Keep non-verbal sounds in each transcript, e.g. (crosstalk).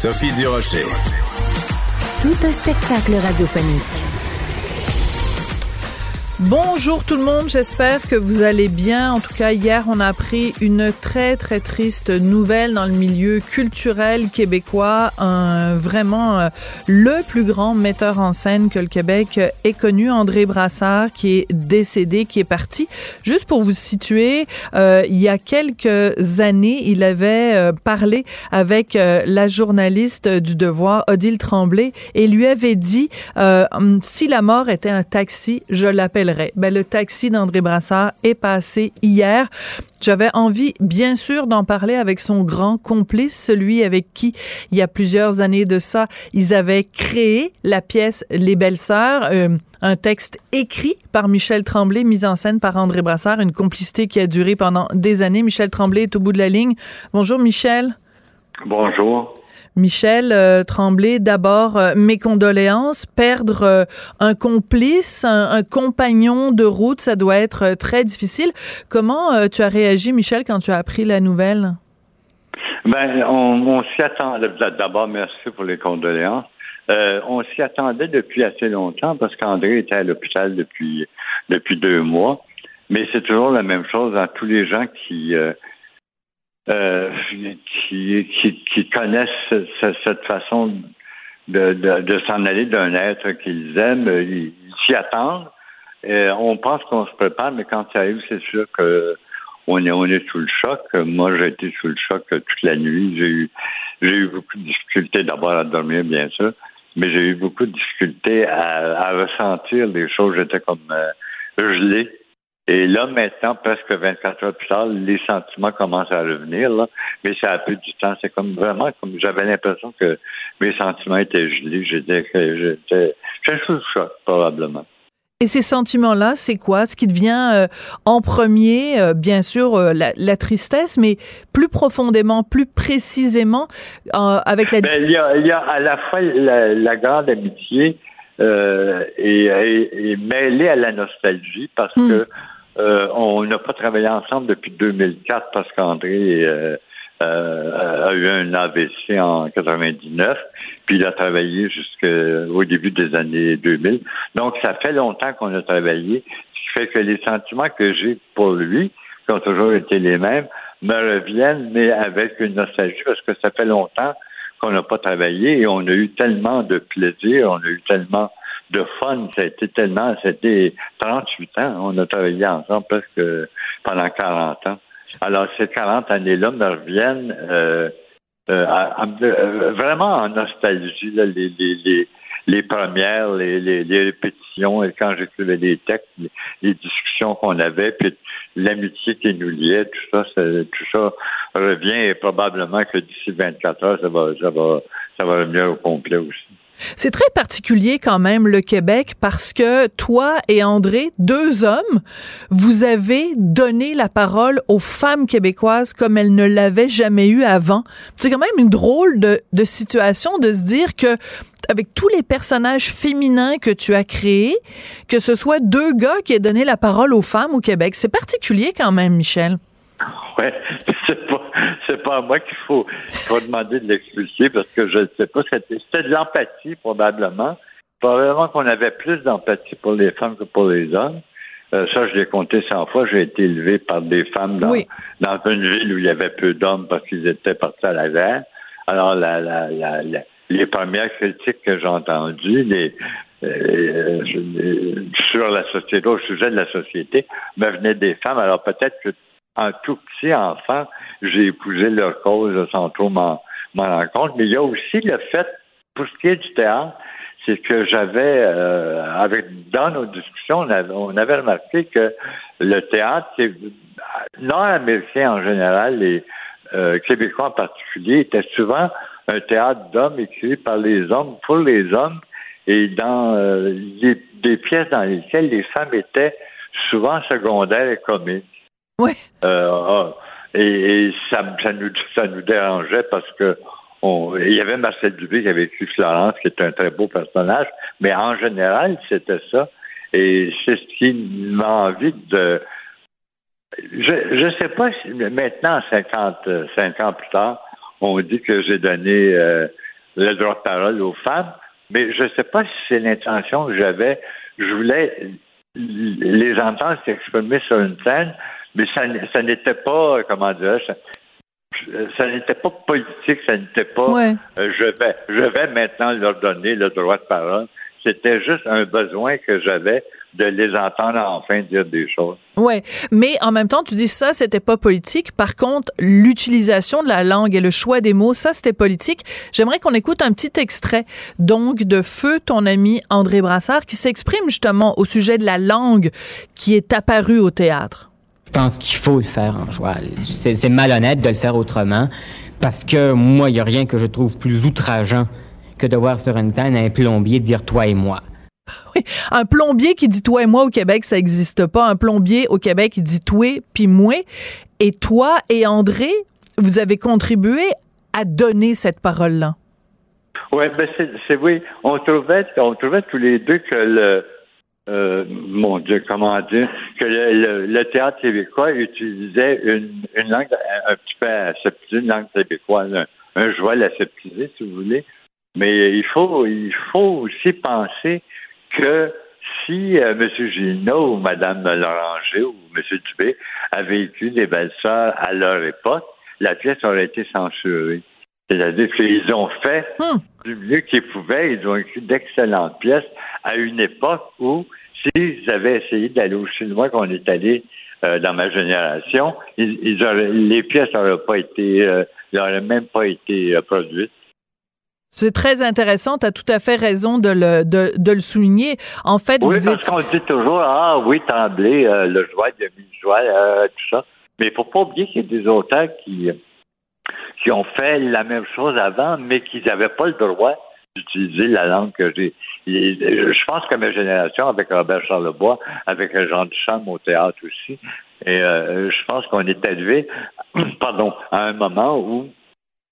Sophie Durocher. Tout un spectacle radiophonique. Bonjour tout le monde, j'espère que vous allez bien. En tout cas, hier, on a appris une très très triste nouvelle dans le milieu culturel québécois. Un vraiment euh, le plus grand metteur en scène que le Québec ait connu, André Brassard, qui est décédé, qui est parti. Juste pour vous situer, euh, il y a quelques années, il avait euh, parlé avec la journaliste du Devoir, Odile Tremblay, et lui avait dit si la mort était un taxi, je l'appelle ben, le taxi d'André Brassard est passé hier. J'avais envie, bien sûr, d'en parler avec son grand complice, celui avec qui, il y a plusieurs années de ça, ils avaient créé la pièce Les Belles Sœurs, euh, un texte écrit par Michel Tremblay, mis en scène par André Brassard, une complicité qui a duré pendant des années. Michel Tremblay est au bout de la ligne. Bonjour, Michel. Bonjour. Michel euh, Tremblay, d'abord euh, mes condoléances. Perdre euh, un complice, un, compagnon de route, ça doit être très difficile. Comment tu as réagi, Michel, quand tu as appris la nouvelle? Ben, on, s'y attendait. D'abord, merci pour les condoléances. on s'y attendait depuis assez longtemps parce qu'André était à l'hôpital depuis depuis deux mois. Mais c'est toujours la même chose dans tous les gens qui euh, qui, qui, connaissent cette façon de, de, s'en aller d'un être qu'ils aiment, ils, s'y attendent. Et on pense qu'on se prépare, mais quand ça arrive, c'est sûr que on est, on est sous le choc. Moi, j'ai été sous le choc toute la nuit. J'ai eu, j'ai eu beaucoup de difficultés d'abord à dormir, bien sûr, mais j'ai eu beaucoup de difficultés à, à ressentir les choses. J'étais comme euh, gelé. Et là, maintenant, presque 24 heures plus tard, les sentiments commencent à revenir, là. Mais ça a peu du temps. C'est comme vraiment comme j'avais l'impression que mes sentiments étaient gelés. J'étais, j'étais, j'étais sous le choc, probablement. Et ces sentiments-là, c'est quoi? Ce qui devient euh, en premier, euh, bien sûr, euh, la, tristesse, mais plus profondément, plus précisément, avec la... Ben, il, y a, il y a à la fois la, la grande amitié et, et, mêlée à la nostalgie parce hmm. que euh, on n'a pas travaillé ensemble depuis 2004 parce qu'André euh, euh, a eu un AVC en 99, puis il a travaillé jusqu'au début des années 2000. Donc, ça fait longtemps qu'on a travaillé, ce qui fait que les sentiments que j'ai pour lui, qui ont toujours été les mêmes, me reviennent, mais avec une nostalgie, parce que ça fait longtemps qu'on n'a pas travaillé et on a eu tellement de plaisir, on a eu tellement de fun. Ça a été tellement, c'était 38 ans. On a travaillé ensemble presque pendant 40 ans. Alors, ces 40 années-là me reviennent euh, euh, euh, vraiment en nostalgie, les, les, les, les, premières, les, les, répétitions, et quand j'écrivais des textes, les, discussions qu'on avait, puis l'amitié qui nous liait, tout ça, tout ça revient et probablement que d'ici 24 heures, ça va, ça va, ça va revenir au complet aussi. C'est très particulier quand même le Québec parce que toi et André, deux hommes, vous avez donné la parole aux femmes québécoises comme elles ne l'avaient jamais eu avant. C'est quand même une drôle de, situation de se dire que avec tous les personnages féminins que tu as créés, que ce soit deux gars qui aient donné la parole aux femmes au Québec. C'est particulier quand même, Michel. Ouais, c'est pas, c'est pas à moi qu'il faut, faut demander de l'expulser parce que je ne sais pas. C'était de l'empathie, probablement. Probablement qu'on avait plus d'empathie pour les femmes que pour les hommes. Euh, ça, je l'ai compté 100 fois. J'ai été élevé par des femmes dans, dans une ville où il y avait peu d'hommes parce qu'ils étaient partis à la guerre. Alors, la, la, la, les premières critiques que j'ai entendues, les, euh, sur la société, au sujet de la société, me venaient des femmes. Alors, peut-être que en tout petit enfant, j'ai épousé leur cause sans trop m'en rendre compte. Mais il y a aussi le fait, pour ce qui est du théâtre, c'est que j'avais, euh, avec dans nos discussions, on avait, remarqué que le théâtre, c'est nord-américain en général, et euh, québécois en particulier, était souvent un théâtre d'hommes écrit par les hommes pour les hommes et dans euh, des pièces dans lesquelles les femmes étaient souvent secondaires et comiques. Oui. Euh, et, ça, ça, nous, ça nous dérangeait parce que il y avait Marcel Dubé qui avait écrit Florence, qui est un très beau personnage, mais en général, c'était ça. Et c'est ce qui m'a envie de. Je ne sais pas si maintenant, 50, 5 ans plus tard, on dit que j'ai donné euh, le droit de parole aux femmes, mais je ne sais pas si c'est l'intention que j'avais. Je voulais les entendre s'exprimer sur une scène, mais ça, ça n'était pas, comment dire, ça, ça n'était pas politique, ça n'était pas euh, je vais je vais maintenant leur donner le droit de parole. C'était juste un besoin que j'avais de les entendre enfin dire des choses. Ouais, mais en même temps, tu dis ça, c'était pas politique. Par contre, l'utilisation de la langue et le choix des mots, ça, c'était politique. J'aimerais qu'on écoute un petit extrait, donc, de Feu, ton ami André Brassard, qui s'exprime justement au sujet de la langue qui est apparue au théâtre. Je pense qu'il faut le faire en joie. C'est malhonnête de le faire autrement, parce que moi, il n'y a rien que je trouve plus outrageant que de voir sur une scène un plombier dire toi et moi. (laughs) Oui, un plombier qui dit toi et moi au Québec, ça n'existe pas. Un plombier au Québec qui dit toi puis moi. Et toi et André, vous avez contribué à donner cette parole-là. Oui, ben c'est oui. On trouvait, on trouvait tous les deux que le euh, mon Dieu, comment dire, que le, théâtre québécois utilisait une, langue un, petit peu aseptisée, une langue québécoise, un, un joual aseptisé, si vous voulez. Mais il faut, il faut aussi penser que si euh, M. Gino ou Mme Loranger ou M. Dubé avaient écrit des belles-sœurs à leur époque, la pièce aurait été censurée. C'est-à-dire qu'ils ont fait hmm. du mieux qu'ils pouvaient. Ils ont écrit d'excellentes pièces à une époque où, s'ils avaient essayé d'aller aussi loin qu'on est allé euh, dans ma génération, ils, les pièces n'auraient pas été, euh, n'auraient même pas été produites. C'est très intéressant. Tu as tout à fait raison de le, de, de le souligner. En fait, oui, vous parce qu'on dit toujours, ah oui, Tremblay, euh, le joie, il a mis le joie, euh, tout ça. Mais il ne faut pas oublier qu'il y a des auteurs qui, qui ont fait la même chose avant, mais qui n'avaient pas le droit d'utiliser la langue que j'ai. Je pense que ma génération, avec Robert Charlebois, avec Jean Duchamp au théâtre aussi, et euh, je pense qu'on est arrivé, (clears throat) pardon, à un moment où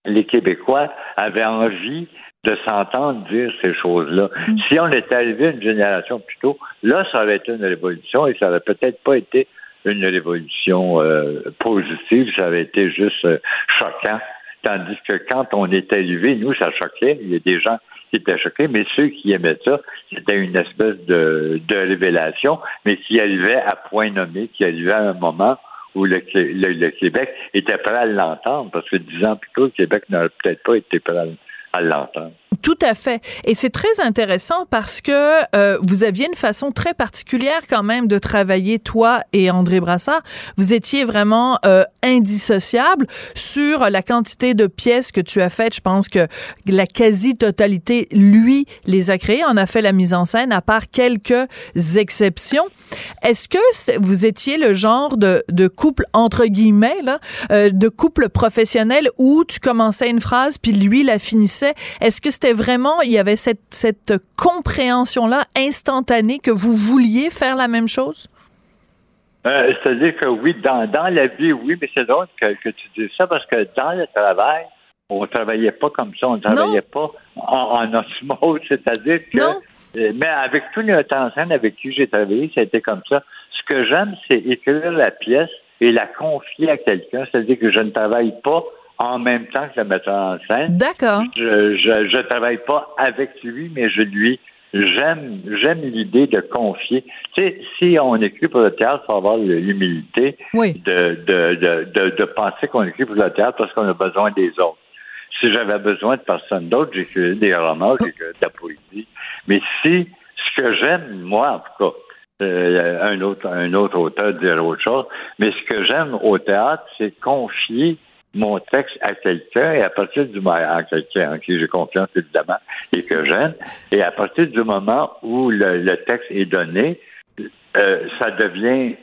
les Québécois avaient envie de s'entendre dire ces choses-là. Mm. Si on était arrivé une génération plus tôt, là, ça aurait été une révolution et ça aurait peut-être pas été une révolution euh, positive, ça aurait été juste euh, choquant. Tandis que quand on est arrivé, nous, ça choquait. Il y a des gens qui étaient choqués, mais ceux qui aimaient ça, c'était une espèce de, de révélation, mais qui arrivait à point nommé, qui arrivait à un moment où le, Québec était prêt à l'entendre, parce que dix ans plus tôt, le Québec n'aurait peut-être pas été prêt à l'entendre. Tout à fait. Et c'est très intéressant parce que euh, vous aviez une façon très particulière quand même de travailler, toi et André Brassard. Vous étiez vraiment euh, indissociable sur la quantité de pièces que tu as faites. Je pense que la quasi-totalité, lui, les a créées, en a fait la mise en scène, à part quelques exceptions. Est-ce que vous étiez le genre de, couple, entre guillemets, euh, de couple professionnel où tu commençais une phrase, puis lui la finissait? Est-ce que c'était vraiment, il y avait cette, cette compréhension-là instantanée que vous vouliez faire la même chose? Euh, c'est-à-dire que oui, dans, dans la vie, oui, mais c'est drôle que, que, tu dises ça parce que dans le travail, on ne travaillait pas comme ça, on ne travaillait pas en, en osmose, (laughs) c'est-à-dire que. Euh, mais avec tous les en scène avec qui j'ai travaillé, ça a été comme ça. Ce que j'aime, c'est écrire la pièce et la confier à quelqu'un, c'est-à-dire que je ne travaille pas en même temps que le metteur en scène. D'accord. Je, je, je travaille pas avec lui, mais je lui j'aime j'aime l'idée de confier. Tu sais, si on écrit pour le théâtre, il faut avoir l'humilité de, de, de, de, penser qu'on écrit pour le théâtre parce qu'on a besoin des autres. Si j'avais besoin de personne d'autre, j'écrirais des romans, j'écrirais de la poésie. Mais si ce que j'aime, moi en tout cas, euh, un autre un autre auteur dire autre chose, mais ce que j'aime au théâtre, c'est confier mon texte à quelqu'un et à partir du moment à quelqu'un en qui j'ai confiance évidemment et que j'aime et à partir du moment où le, texte est donné, euh, ça devient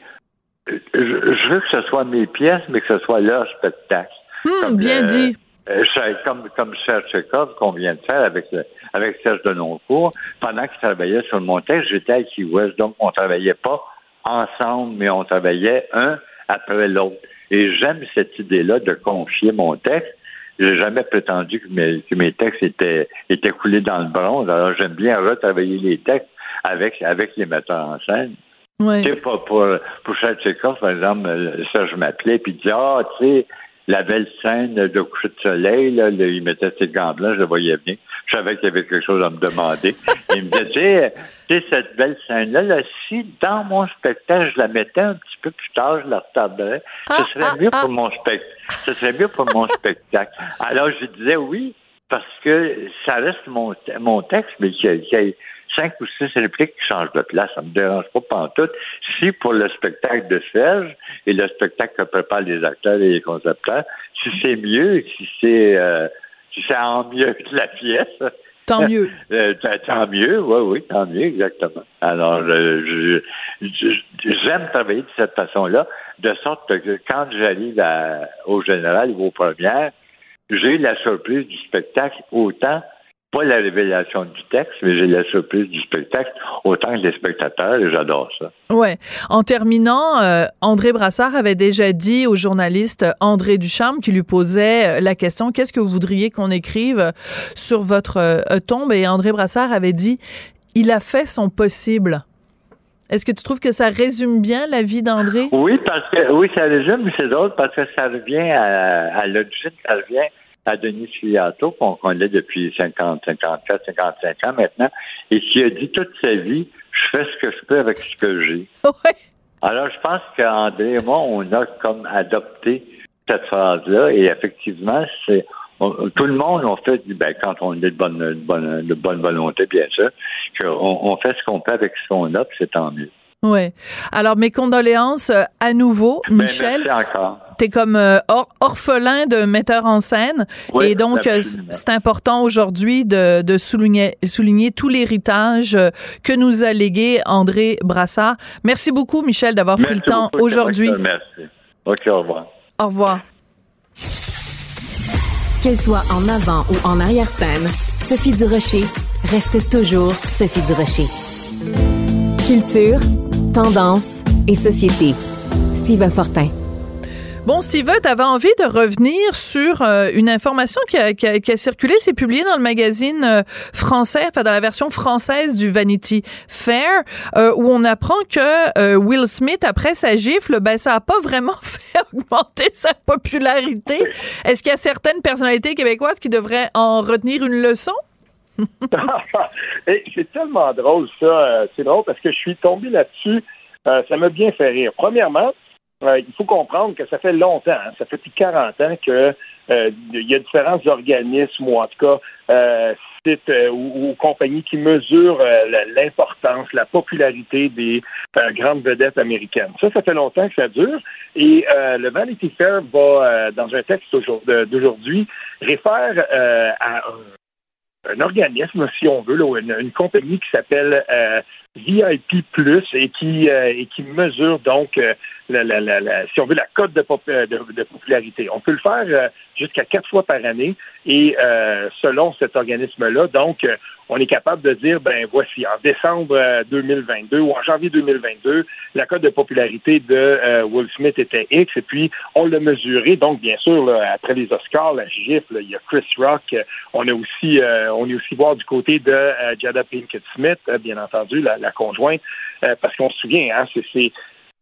je, veux que ce soit mes pièces, mais que ce soit leur spectacle. Hmm, bien dit. Euh, comme, comme Serge Chekhov qu'on vient de faire avec, avec Serge Denoncourt, pendant qu'il travaillait sur mon texte, j'étais à Key West, donc on travaillait pas ensemble, mais on travaillait un après l'autre. Et j'aime cette idée-là de confier mon texte. J'ai jamais prétendu que mes, que mes textes étaient, étaient coulés dans le bronze. Alors j'aime bien retravailler les textes avec, avec les metteurs en scène. Ouais. Tu sais, pour, pour, pour Chekhov, par exemple, Serge m'appelait puis il disait, ah, tu sais, la belle scène de coucher de soleil, là, il mettait ses gants blancs, je le voyais bien. Je savais qu'il y avait quelque chose à me demander. il me disait, tu sais, cette belle scène-là, là, si dans mon spectacle, je la mettais un petit peu plus tard, je la retarderais, ce Ah, serait mieux pour mon spectacle. Ce serait mieux pour mon spectacle. Alors, je disais oui, parce que ça reste mon, mon texte, mais qu'il y, ait cinq ou six répliques qui changent de place. Ça me dérange pas pantoute. Si pour le spectacle de Serge et le spectacle que préparent les acteurs et les concepteurs, si c'est mieux, si c'est euh, si c'est en mieux que la pièce. Tant (laughs) mieux. Euh, tant mieux, oui, oui, tant mieux, exactement. Alors, euh, j'aime travailler de cette façon-là, de sorte que quand j'arrive au général ou aux premières, j'ai la surprise du spectacle autant pas la révélation du texte, mais j'ai la surprise du spectacle autant que les spectateurs, et j'adore ça. Ouais. En terminant, euh, André Brassard avait déjà dit au journaliste André Ducharme qui lui posait la question qu'est-ce que vous voudriez qu'on écrive sur votre euh, tombe? Et André Brassard avait dit il a fait son possible. Est-ce que tu trouves que ça résume bien la vie d'André? Oui, parce que oui, ça résume, c'est drôle parce que ça revient à, à l'origine, ça revient à Denis Filiato, qu'on connaît depuis 50, 54, 55 ans maintenant, et qui a dit toute sa vie, je fais ce que je peux avec ce que j'ai. (laughs) Ouais. Alors, je pense qu'André et moi, on a comme adopté cette phrase-là, et effectivement, c'est on, tout le monde, on fait, ben, quand on est de bonne, de bonne, de bonne volonté, bien sûr, qu'on on fait ce qu'on peut avec ce qu'on a, puis c'est tant mieux. Ouais. Alors mes condoléances euh, à nouveau, Ben, Michel. merci encore. T'es comme euh, or- orphelin de metteur en scène Oui, et donc euh, c'est important aujourd'hui de, de souligner, souligner tout l'héritage que nous a légué André Brassard. Merci beaucoup Michel d'avoir pris le Merci temps aujourd'hui. remercie. OK, au revoir. Au revoir. Qu'elle soit en avant ou en arrière-scène, Sophie Durocher reste toujours Sophie Durocher. Culture, tendance et société. Steve Fortin. Bon, Steve, tu avais envie de revenir sur euh, une information qui a, circulé, c'est publié dans le magazine euh, français, enfin dans la version française du Vanity Fair, euh, où on apprend que Will Smith, après sa gifle, ben ça a pas vraiment (laughs) fait augmenter sa popularité. Est-ce qu'il y a certaines personnalités québécoises qui devraient en retenir une leçon? (laughs) Et c'est tellement drôle, ça. Euh, C'est drôle parce que je suis tombé là-dessus. Euh, ça m'a bien fait rire. Premièrement, euh, il faut comprendre que ça fait longtemps, hein, ça fait plus de 40 ans que il y a différents organismes ou en tout cas sites ou, compagnies qui mesurent l'importance, la popularité des grandes vedettes américaines. Ça, ça fait longtemps que ça dure. Et le Vanity Fair va, dans un texte d'aujourd'hui, réfère à un organisme, si on veut, là, une compagnie qui s'appelle euh, VIP Plus et qui euh, et qui mesure donc euh, la, la, la, si on veut la cote de, pop- euh, de, de popularité. On peut le faire euh, jusqu'à quatre fois par année et euh, selon cet organisme-là, donc euh, on est capable de dire ben voici en décembre euh, 2022 ou en janvier 2022 la cote de popularité de Will Smith était X et puis on l'a mesuré donc bien sûr là, après les Oscars la gifle il y a Chris Rock on a aussi on est aussi voir du côté de Jada Pinkett Smith bien entendu la conjointe euh, parce qu'on se souvient hein, c'est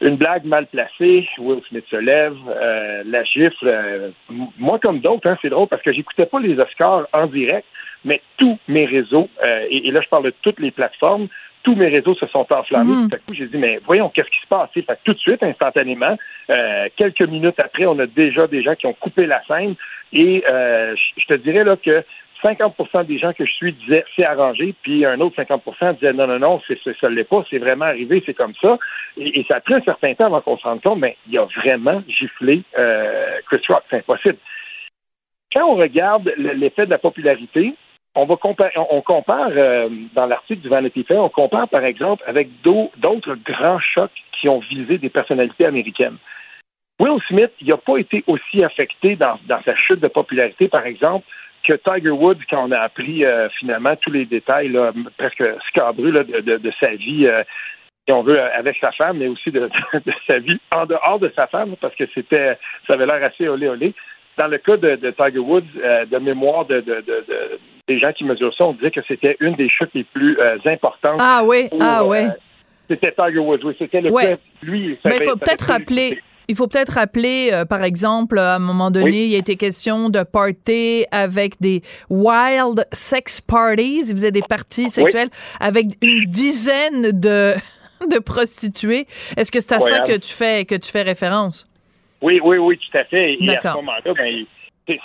une blague mal placée, Will Smith se lève, euh, la gifle. euh, moi, comme d'autres, hein, c'est drôle parce que j'écoutais pas les Oscars en direct, mais tous mes réseaux, euh, et, et là, je parle de toutes les plateformes, tous mes réseaux se sont enflammés. Mhm. Tout à coup, j'ai dit, mais voyons, qu'est-ce qui se passe? Fait que tout de suite, instantanément, quelques minutes après, on a déjà des gens qui ont coupé la scène. Et je te dirais là que 50% des gens que je suis disaient c'est arrangé, puis un autre 50% disaient non, non, non, c'est, ça ne l'est pas, c'est vraiment arrivé, c'est comme ça. Et, ça a pris un certain temps avant qu'on se rende compte, mais il a vraiment giflé euh, Chris Rock, c'est impossible. Quand on regarde le- l'effet de la popularité, on va on, compare euh, dans l'article du Vanity Fair, on compare par exemple avec d'au- d'autres grands chocs qui ont visé des personnalités américaines. Will Smith, il n'a pas été aussi affecté dans sa chute de popularité, par exemple, que Tiger Woods, quand on a appris euh, finalement tous les détails là, presque scabreux là, de, de, de, sa vie, euh, si on veut, avec sa femme, mais aussi de, (laughs) de, sa vie en dehors de sa femme, parce que c'était ça avait l'air assez olé olé. Dans le cas de, Tiger Woods, euh, de mémoire de, des gens qui mesurent ça, on disait que c'était une des chutes les plus importantes. Ah oui, ah oui. c'était Tiger Woods, oui, c'était le ouais. lui. Mais il faut peut-être rappeler il faut peut-être rappeler, euh, par exemple, à un moment donné, il a été question de party avec des wild sex parties. Vous avez des parties sexuelles avec une dizaine de, (laughs) de prostituées. Est-ce que c'est à ça que tu fais que tu fais référence? Oui, oui, oui, tout à fait. Et à ce moment-là, ben,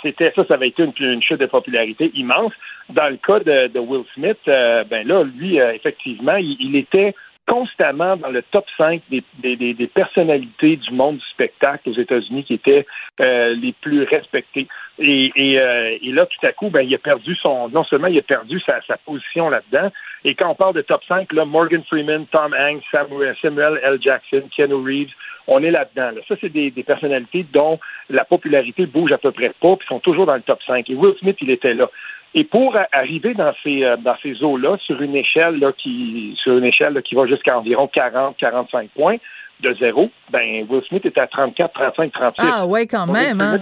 c'était ça, ça avait été une, chute de popularité immense. Dans le cas de, Will Smith, euh, ben là, lui, euh, effectivement, il, était constamment dans le top 5 des, des, des, personnalités du monde du spectacle aux États-Unis qui étaient euh, les plus respectées. Euh, et, là, tout à coup, ben, il a perdu son, non seulement il a perdu sa, sa position là-dedans, et quand on parle de top 5, là, Morgan Freeman, Tom Hanks, Samuel, Samuel L. Jackson, Keanu Reeves, on est là-dedans. Là. Ça, c'est des, des, personnalités dont la popularité bouge à peu près pas, puis sont toujours dans le top 5. Et Will Smith, il était là. Et pour arriver dans ces euh, dans ces eaux-là, sur une échelle là, qui sur une échelle qui va jusqu'à environ 40-45 points de zéro, ben Will Smith était à 34, 35, 36. Ah ouais, quand même. Hein?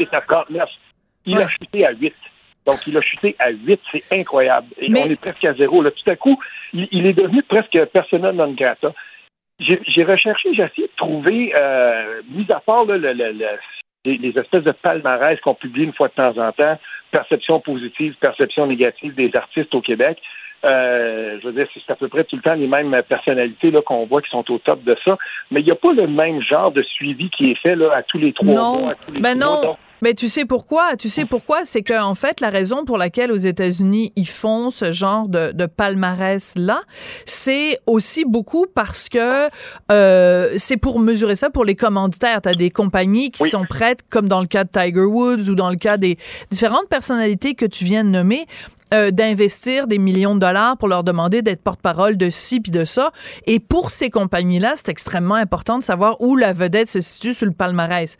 Il a chuté à 8. Donc, il a chuté à 8, c'est incroyable. Et on est presque à zéro. Là. Tout à coup, il, est devenu presque persona non grata. J'ai recherché, j'ai essayé de trouver, euh, mis à part le, le, le, les, espèces de palmarès qu'on publie une fois de temps en temps, perception positive, perception négative des artistes au Québec. Euh, je veux dire, c'est à peu près tout le temps les mêmes personnalités là, qu'on voit qui sont au top de ça. Mais il n'y a pas le même genre de suivi qui est fait là, à tous les trois mois. À tous les ben non. Mais tu sais pourquoi? Tu sais pourquoi? C'est qu'en en fait, la raison pour laquelle aux États-Unis, ils font ce genre de, de palmarès-là, c'est aussi beaucoup parce que euh, c'est pour mesurer ça pour les commanditaires. Tu as des compagnies qui sont prêtes, comme dans le cas de Tiger Woods ou dans le cas des différentes personnalités que tu viens de nommer, euh, d'investir des millions de dollars pour leur demander d'être porte-parole de ci puis de ça. Et pour ces compagnies-là, c'est extrêmement important de savoir où la vedette se situe sur le palmarès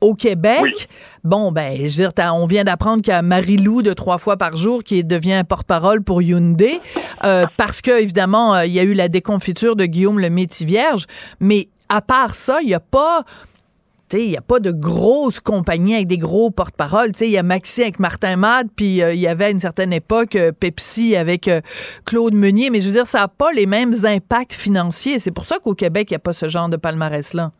au Québec, bon, ben, je veux dire, on vient d'apprendre qu'il y a Marie-Lou de trois fois par jour qui devient porte-parole pour Hyundai, euh, parce que, évidemment, euh, il y a eu la déconfiture de Guillaume le Métis-Vierge. Mais à part ça, il n'y a pas il n'y a pas de grosses compagnies avec des gros porte-parole. Il y a Maxi avec Martin Mad, puis euh, il y avait à une certaine époque Pepsi avec Claude Meunier. Mais je veux dire, ça n'a pas les mêmes impacts financiers. C'est pour ça qu'au Québec, il n'y a pas ce genre de palmarès-là.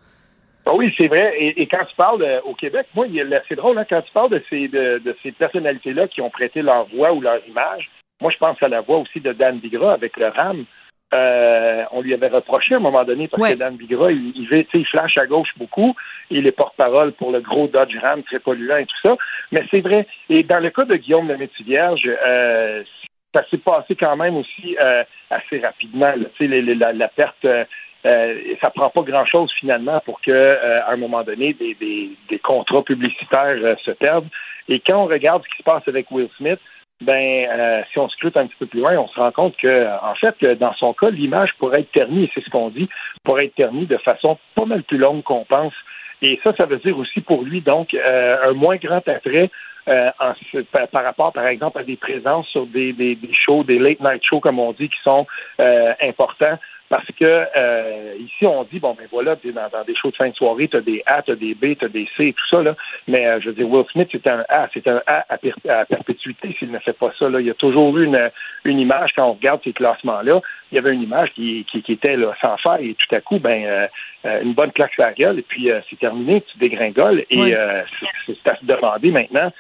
Ah oui, c'est vrai. Et, quand tu parles au Québec, moi, c'est drôle, hein, quand tu parles de ces, de, ces personnalités-là qui ont prêté leur voix ou leur image, moi, je pense à la voix aussi de Dan Bigra avec le RAM. Euh, on lui avait reproché à un moment donné parce que Dan Bigra, il, il, il flash à gauche beaucoup. Il est porte-parole pour le gros Dodge Ram très polluant et tout ça. Mais c'est vrai. Et dans le cas de Guillaume le Vierge, euh, ça s'est passé quand même aussi euh, assez rapidement. Là, la, la, perte euh, ça prend pas grand-chose finalement pour que, euh, à un moment donné, des, contrats publicitaires euh, se perdent. Et quand on regarde ce qui se passe avec Will Smith, ben, euh, si on scrute un petit peu plus loin, on se rend compte que, en fait, dans son cas, l'image pourrait être ternie, c'est ce qu'on dit, pourrait être ternie de façon pas mal plus longue qu'on pense. Et ça, ça veut dire aussi pour lui, donc, un moins grand attrait par, rapport, par exemple, à des présences sur des, des, shows, des late night shows, comme on dit, qui sont importants parce que euh, ici, on dit, bon, ben voilà, dans, dans des shows de fin de soirée, tu as des A, tu as des B, tu as des C, tout ça, là. Mais euh, je veux dire, Will Smith, c'est un A, c'est un A à, à perpétuité s'il ne fait pas ça. Là. Il y a toujours eu une, une image, quand on regarde ces classements-là, il y avait une image qui, qui, qui était là, sans faire, et tout à coup, ben euh, euh une bonne claque sur la gueule, et puis c'est terminé, tu dégringoles, et c'est à se demander maintenant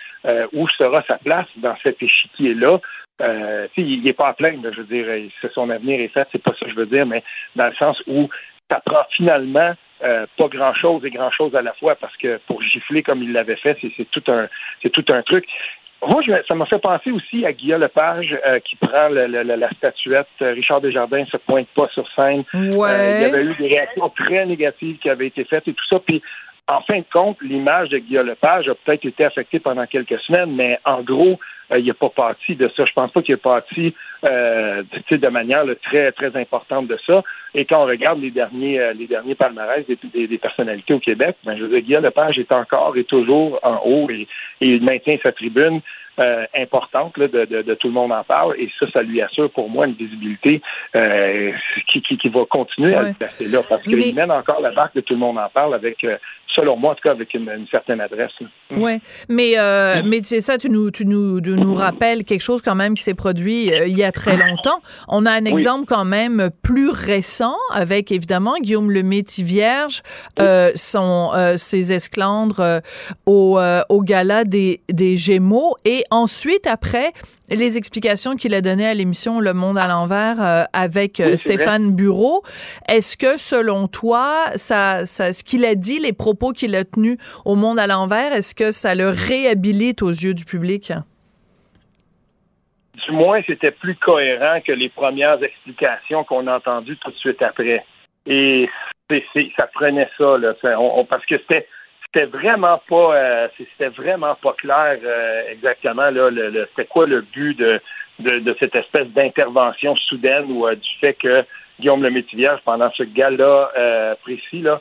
où sera sa place dans cet échiquier-là euh, il n'est pas à plaindre, je veux dire, son avenir est fait, c'est pas ça que je veux dire, mais dans le sens où ça prend finalement euh, pas grand chose et grand chose à la fois parce que pour gifler comme il l'avait fait, c'est tout un c'est tout un truc. Moi, ça m'a fait penser aussi à Guillaume Lepage euh, qui prend la statuette. Richard Desjardins se pointe pas sur scène. Ouais. il y avait eu des réactions très négatives qui avaient été faites et tout ça. Puis en fin de compte, l'image de Guillaume Lepage a peut-être été affectée pendant quelques semaines, mais en gros, il n'a pas parti de ça. Je pense pas qu'il ait parti euh, de manière très très importante de ça. Et quand on regarde les derniers les derniers palmarès des, des, personnalités au Québec, ben, je veux dire, Guillaume Lepage est encore et toujours en haut et, et il maintient sa tribune. Euh, importante de, de, tout le monde en parle et ça, ça lui assure pour moi une visibilité euh, qui, qui, qui, va continuer à le placer là parce qu'il mène encore la barque de tout le monde en parle avec euh, selon moi, en tout cas, avec une, certaine adresse. Oui, mais, euh, mais c'est ça, tu nous, tu nous, tu nous rappelles quelque chose quand même qui s'est produit euh, il y a très longtemps. On a un exemple quand même plus récent avec, évidemment, Guillaume le Métis-Vierge, euh, son, euh, ses esclandres au, au gala des, des Gémeaux. Et ensuite, après, les explications qu'il a données à l'émission Le Monde à l'envers euh, avec euh, Stéphane Bureau. Est-ce que, selon toi, ça, ça ce qu'il a dit, les propos qu'il a tenus au Monde à l'envers, est-ce que ça le réhabilite aux yeux du public? Du moins, c'était plus cohérent que les premières explications qu'on a entendues tout de suite après. Et ça prenait ça, là, parce que c'était c'était vraiment pas euh, c'était vraiment pas clair euh, exactement là le, c'était quoi le but de, de, cette espèce d'intervention soudaine ou euh, du fait que Guillaume le Métivier pendant ce gala précis là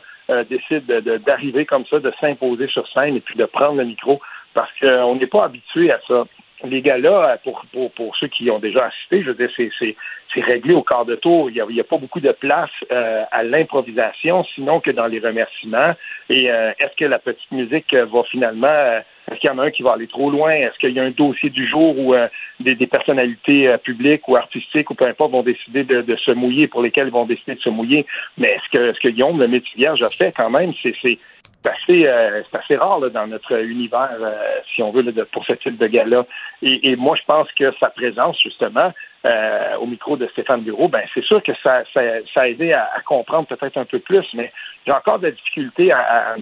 décide d'arriver comme ça de s'imposer sur scène et puis de prendre le micro parce qu'on n'est pas habitué à ça les gars-là, pour, pour, pour ceux qui ont déjà assisté, je veux dire, c'est, réglé au quart de tour. Il n'y a, a, pas beaucoup de place euh, à l'improvisation, sinon que dans les remerciements. Et euh, est-ce que la petite musique va finalement... Euh, est-ce qu'il y en a un qui va aller trop loin? Est-ce qu'il y a un dossier du jour où des, des, personnalités publiques ou artistiques ou peu importe vont décider de, de, se mouiller, pour lesquelles ils vont décider de se mouiller? Mais est-ce que, est-ce que Guillaume, le métier vierge, a fait quand même? C'est, c'est, c'est assez, euh, assez rare là, dans notre univers, euh, si on veut, là, de, pour ce type de gars-là. Et, et, moi, je pense que sa présence, justement, euh, au micro de Stéphane Bureau, ben c'est sûr que ça, ça, ça a aidé à, à comprendre peut-être un peu plus, mais j'ai encore de la difficulté à,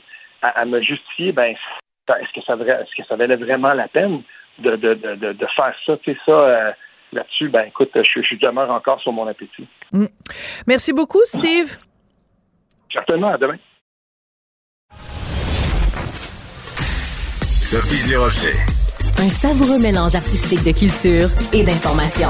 à, à, me justifier, ben est-ce que ça est-ce que ça valait vraiment la peine de, de, de, de faire ça, tu sais, ça. Euh, là-dessus, ben écoute, je, je demeure encore sur mon appétit. Mm. Merci beaucoup, Steve. Certainement, à demain. Sophie Durocher. Un savoureux mélange artistique de culture et d'information.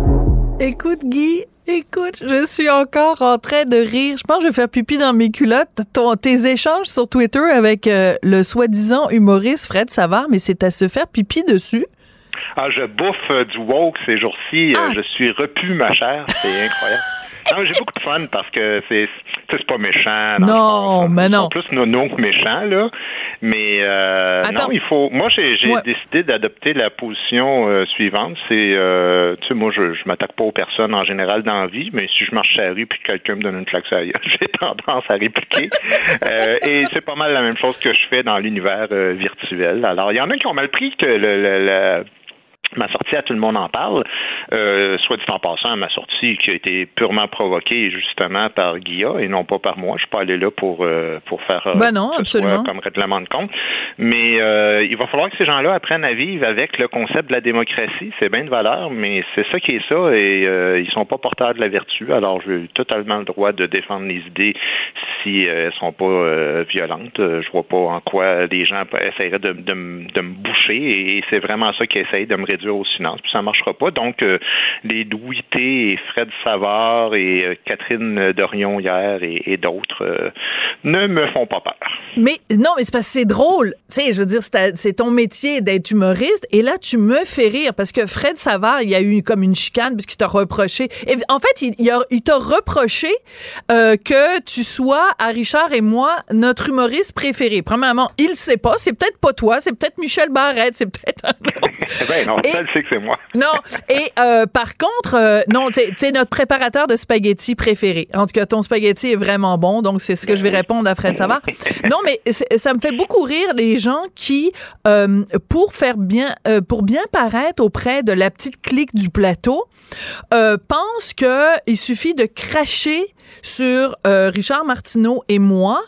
Écoute, Guy, écoute, je suis encore en train de rire. Je pense que je vais faire pipi dans mes culottes. Ton, tes échanges sur Twitter avec euh, le soi-disant humoriste Fred Savard, mais c'est à se faire pipi dessus. Ah, je bouffe euh, du woke ces jours-ci. Euh, Ah. je suis repu, ma chère. C'est incroyable. Non, j'ai beaucoup de fun parce que c'est c'est pas méchant. Non, mais non. sont plus nono que méchants, là. Mais euh, non, il faut. Moi, j'ai j'ai Ouais. décidé d'adopter la position euh, suivante. C'est, euh, tu sais, moi, je, je m'attaque pas aux personnes en général dans la vie, mais si je marche sur la rue puis que quelqu'un me donne une claque sur la (laughs) j'ai tendance à répliquer. Euh, et c'est pas mal la même chose que je fais dans l'univers virtuel. Alors, il y en a qui ont mal pris que le, le- le- ma sortie à tout le monde en parle, euh, soit dit en passant, ma sortie qui a été purement provoquée justement par Guilla et non pas par moi. Je suis pas allé là pour euh, pour faire euh, Ben non, ce soit comme règlement de compte. Mais euh, il va falloir que ces gens-là apprennent à vivre avec le concept de la démocratie. C'est bien de valeur, mais c'est ça qui est ça et ils sont pas porteurs de la vertu. Alors j'ai totalement le droit de défendre les idées si elles sont pas violentes. Je vois pas en quoi les gens essaieraient de, de, de me boucher et c'est vraiment ça qui essaye de me réduire au silence. Puis ça marchera pas. Donc euh, les Douité et Fred Savard et euh, Catherine Dorion hier et, et d'autres euh, ne me font pas peur. Mais non, mais c'est parce que c'est drôle. Tu sais, je veux dire, c'est ton métier d'être humoriste. Et là, tu me fais rire parce que Fred Savard, il y a eu comme une chicane puisqu'il t'a reproché. Et en fait, il, il a- il t'a reproché que tu sois, à Richard et moi, notre humoriste préféré. Premièrement, il sait pas. C'est peut-être pas toi. C'est peut-être Michel Barrette. C'est peut-être un autre. (laughs) ben non, Et- sait que c'est moi. Non. Et euh, par contre, euh, non, tu es notre préparateur de spaghettis préféré. En tout cas, ton spaghetti est vraiment bon, donc c'est ce que je vais répondre à Fred Savard. Non, mais ça me fait beaucoup rire les gens qui, euh, pour faire bien, euh, pour bien paraître auprès de la petite clique du plateau, euh, pensent que il suffit de cracher sur euh, Richard Martineau et moi.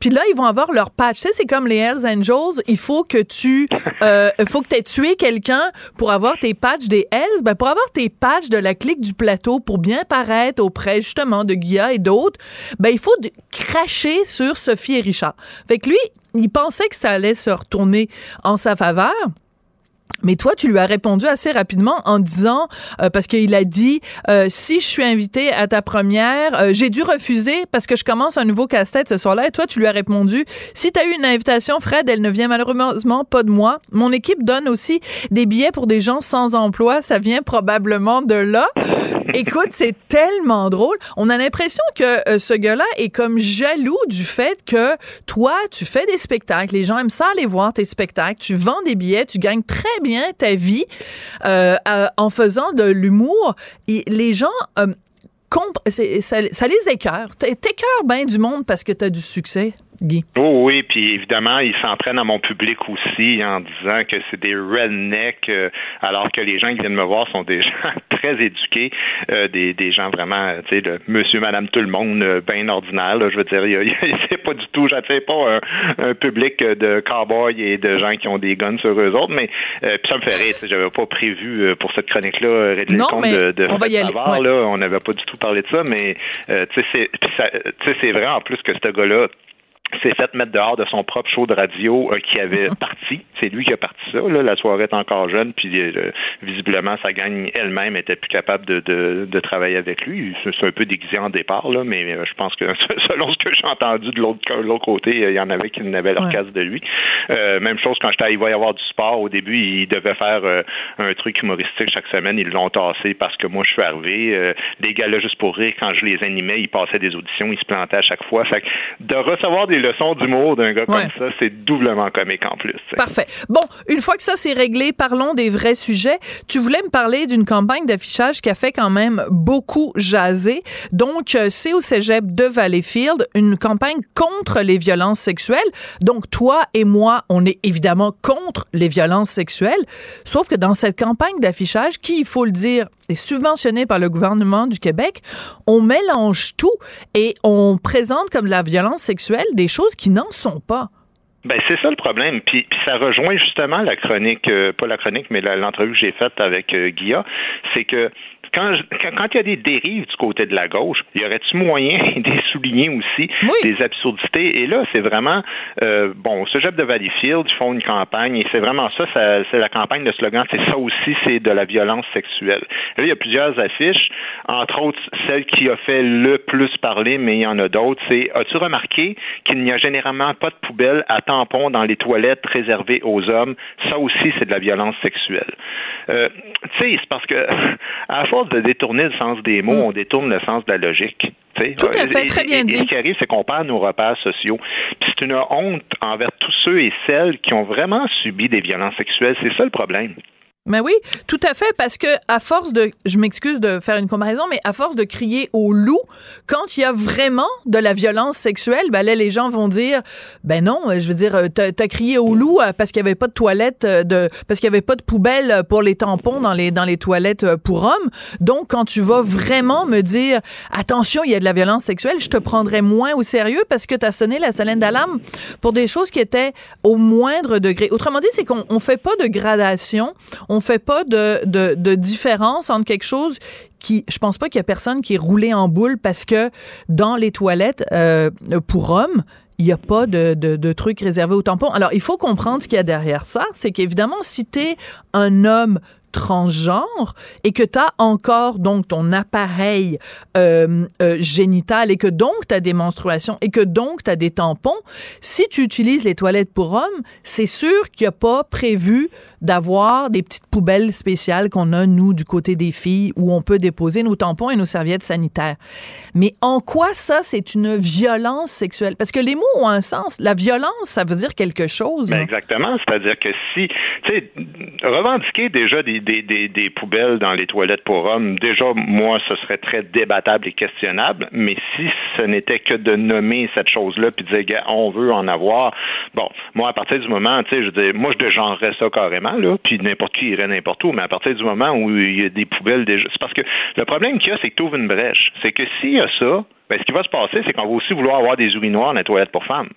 Puis là, ils vont avoir leur patch. Tu sais, c'est comme les Hells Angels. Il faut que tu, euh, faut que aies tué quelqu'un pour avoir tes patchs des Hells. Ben, pour avoir tes patchs de la clique du plateau, pour bien paraître auprès, justement, de Guilla et d'autres, ben, il faut cracher sur Sophie et Richard. Fait que lui, il pensait que ça allait se retourner en sa faveur. Mais toi, tu lui as répondu assez rapidement en disant, euh, parce qu'il a dit, euh, si je suis invité à ta première, euh, j'ai dû refuser parce que je commence un nouveau casse-tête ce soir-là. Et toi, tu lui as répondu, si tu as eu une invitation, Fred, elle ne vient malheureusement pas de moi. Mon équipe donne aussi des billets pour des gens sans emploi. Ça vient probablement de là. (laughs) Écoute, c'est tellement drôle. On a l'impression que ce gars-là est comme jaloux du fait que toi, tu fais des spectacles. Les gens aiment ça aller voir tes spectacles. Tu vends des billets, tu gagnes très bien ta vie euh, en faisant de l'humour. Les gens euh, ça, ça, les écœure. T'écœures bien du monde parce que tu as du succès. Oh oui, puis évidemment, il s'entraîne à mon public aussi en disant que c'est des rednecks, euh, alors que les gens qui viennent me voir sont des (laughs) gens très éduqués, euh, des, des gens vraiment, tu sais, de monsieur, madame, tout le monde, euh, bien ordinaire. je veux dire, (laughs) c'est pas du tout, j'attire pas un, public de cowboys et de gens qui ont des guns sur eux autres, mais puis ça me fait rire. J'avais pas prévu pour cette chronique-là régler le compte de, de on va y aller. là, on n'avait pas du tout parlé de ça, mais tu sais, c'est vrai en plus que ce gars-là s'est fait mettre dehors de son propre show de radio euh, qui avait parti. C'est lui qui a parti ça. Là. La soirée est encore jeune, puis euh, visiblement, sa gagne elle-même était plus capable de, de, de travailler avec lui. C'est un peu déguisé en départ, là, mais euh, je pense que (laughs) selon ce que j'ai entendu de l'autre l'autre côté, il y en avait qui n'avaient leur casse de lui. même chose quand j'étais il va y avoir du sport. Au début, il devait faire un truc humoristique chaque semaine. Ils l'ont tassé parce que moi, je suis arrivé. des gars là, juste pour rire, quand je les animais, ils passaient des auditions, ils se plantaient à chaque fois. Fait que de recevoir des le leçons d'humour d'un gars comme ça, c'est doublement comique en plus. Parfait. Bon, une fois que ça c'est réglé, parlons des vrais sujets. Tu voulais me parler d'une campagne d'affichage qui a fait quand même beaucoup jaser. Donc, euh, c'est au cégep de Valleyfield, une campagne contre les violences sexuelles. Donc, toi et moi, on est évidemment contre les violences sexuelles. Sauf que dans cette campagne d'affichage, qui, il faut le dire, est subventionné par le gouvernement du Québec, on mélange tout et on présente comme la violence sexuelle des choses qui n'en sont pas. Ben c'est ça le problème. Puis, puis, ça rejoint justement la chronique, euh, pas la chronique, mais l'entrevue que j'ai faite avec euh, Guilla, c'est que quand, quand, il y a des dérives du côté de la gauche, y aurait-il moyen (laughs) de souligner aussi des absurdités? Et là, c'est vraiment, euh, bon, ce job de Valleyfield, ils font une campagne et c'est vraiment ça, c'est la campagne de slogan, c'est ça aussi, c'est de la violence sexuelle. Là, il y a plusieurs affiches, entre autres, celle qui a fait le plus parler, mais il y en a d'autres, c'est as-tu remarqué qu'il n'y a généralement pas de poubelle à tampons dans les toilettes réservées aux hommes? Ça aussi, c'est de la violence sexuelle. Euh, tu sais, c'est parce que (laughs) à force de détourner le sens des mots, mm. on détourne le sens de la logique. Tout à fait, très bien dit. ce qui arrive, c'est qu'on perd nos repères sociaux. C'est une honte envers tous ceux et celles qui ont vraiment subi des violences sexuelles. C'est ça le problème. Mais oui, tout à fait, parce que à force de, je m'excuse de faire une comparaison, mais à force de crier au loup, quand il y a vraiment de la violence sexuelle, ben là, les gens vont dire, ben non, je veux dire, t'as as crié au loup euh, parce qu'il y avait pas de toilette, euh, de, parce qu'il y avait pas de poubelle pour les tampons dans les dans les toilettes euh, pour hommes. Donc, quand tu vas vraiment me dire, attention, il y a de la violence sexuelle, je te prendrai moins au sérieux parce que t'as sonné la salène d'alarme pour des choses qui étaient au moindre degré. Autrement dit, c'est qu'on on fait pas de gradation. On fait pas de, de, différence entre quelque chose qui, je pense pas qu'il y a personne qui est roulé en boule parce que dans les toilettes euh, pour hommes, il n'y a pas de, de, trucs réservés aux tampons. Alors, il faut comprendre ce qu'il y a derrière ça. C'est qu'évidemment, si tu es un homme transgenre et que tu as encore donc ton appareil euh, euh, génital et que donc tu as des menstruations et que donc tu as des tampons, si tu utilises les toilettes pour hommes, c'est sûr qu'il n'y a pas prévu d'avoir des petites poubelles spéciales qu'on a, nous, du côté des filles, où on peut déposer nos tampons et nos serviettes sanitaires. Mais en quoi ça, c'est une violence sexuelle? Parce que les mots ont un sens. La violence, ça veut dire quelque chose. Ben exactement. C'est-à-dire que si, tu sais, revendiquer déjà des des, poubelles dans les toilettes pour hommes, déjà, moi, ce serait très débattable et questionnable, mais si ce n'était que de nommer cette chose-là puis de dire, on veut en avoir, bon, moi, à partir du moment, tu sais, je dis, moi, je dégenrerais ça carrément, là, puis n'importe qui irait n'importe où, mais à partir du moment où il y a des poubelles déjà, c'est parce que le problème qu'il y a, c'est que tu ouvres une brèche. C'est que s'il y a ça, ben, ce qui va se passer, c'est qu'on va aussi vouloir avoir des urinoirs dans les toilettes pour femmes.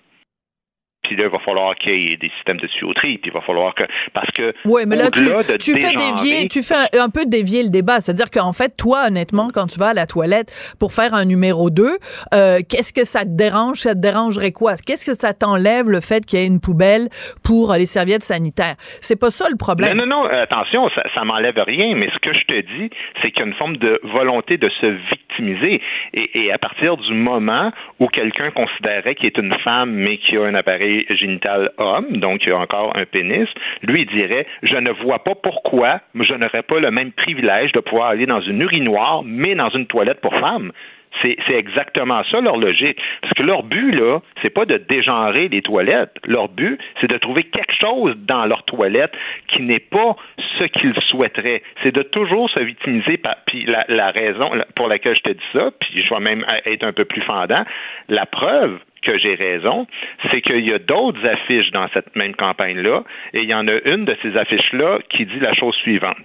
Puis là, il va falloir qu'il y ait des systèmes de tuyauterie. Puis il va falloir que. Parce que. Oui, mais là, tu, tu fais dévier, tu fais un, un peu dévier le débat. C'est-à-dire qu'en fait, toi, honnêtement, quand tu vas à la toilette pour faire un numéro 2, euh, qu'est-ce que ça te dérange? Ça te dérangerait quoi? Qu'est-ce que ça t'enlève le fait qu'il y ait une poubelle pour euh, les serviettes sanitaires? C'est pas ça le problème. Non, non, non, attention, ça, ça m'enlève rien, mais ce que je te dis, c'est qu'il y a une forme de volonté de se victimiser. Et, et à partir du moment où quelqu'un considérait qu'il est une femme, mais qui a un appareil génital homme, donc il a encore un pénis, lui, dirait, je ne vois pas pourquoi je n'aurais pas le même privilège de pouvoir aller dans une urinoir, mais dans une toilette pour femmes. C'est exactement ça leur logique. Parce que leur but, là, c'est pas de dégenrer les toilettes. Leur but, c'est de trouver quelque chose dans leur toilette qui n'est pas ce qu'ils souhaiteraient. C'est de toujours se victimiser. Par, puis la, la raison pour laquelle je te dis ça, puis je vais même être un peu plus fendant, la preuve que j'ai raison, c'est qu'il y a d'autres affiches dans cette même campagne-là, et il y en a une de ces affiches-là qui dit la chose suivante.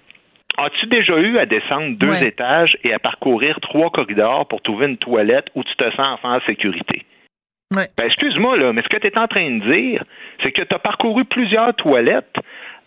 As-tu déjà eu à descendre deux Ouais. étages et à parcourir trois corridors pour trouver une toilette où tu te sens enfin en sécurité? Ouais. Ben, excuse-moi, là, mais ce que tu es en train de dire, c'est que tu as parcouru plusieurs toilettes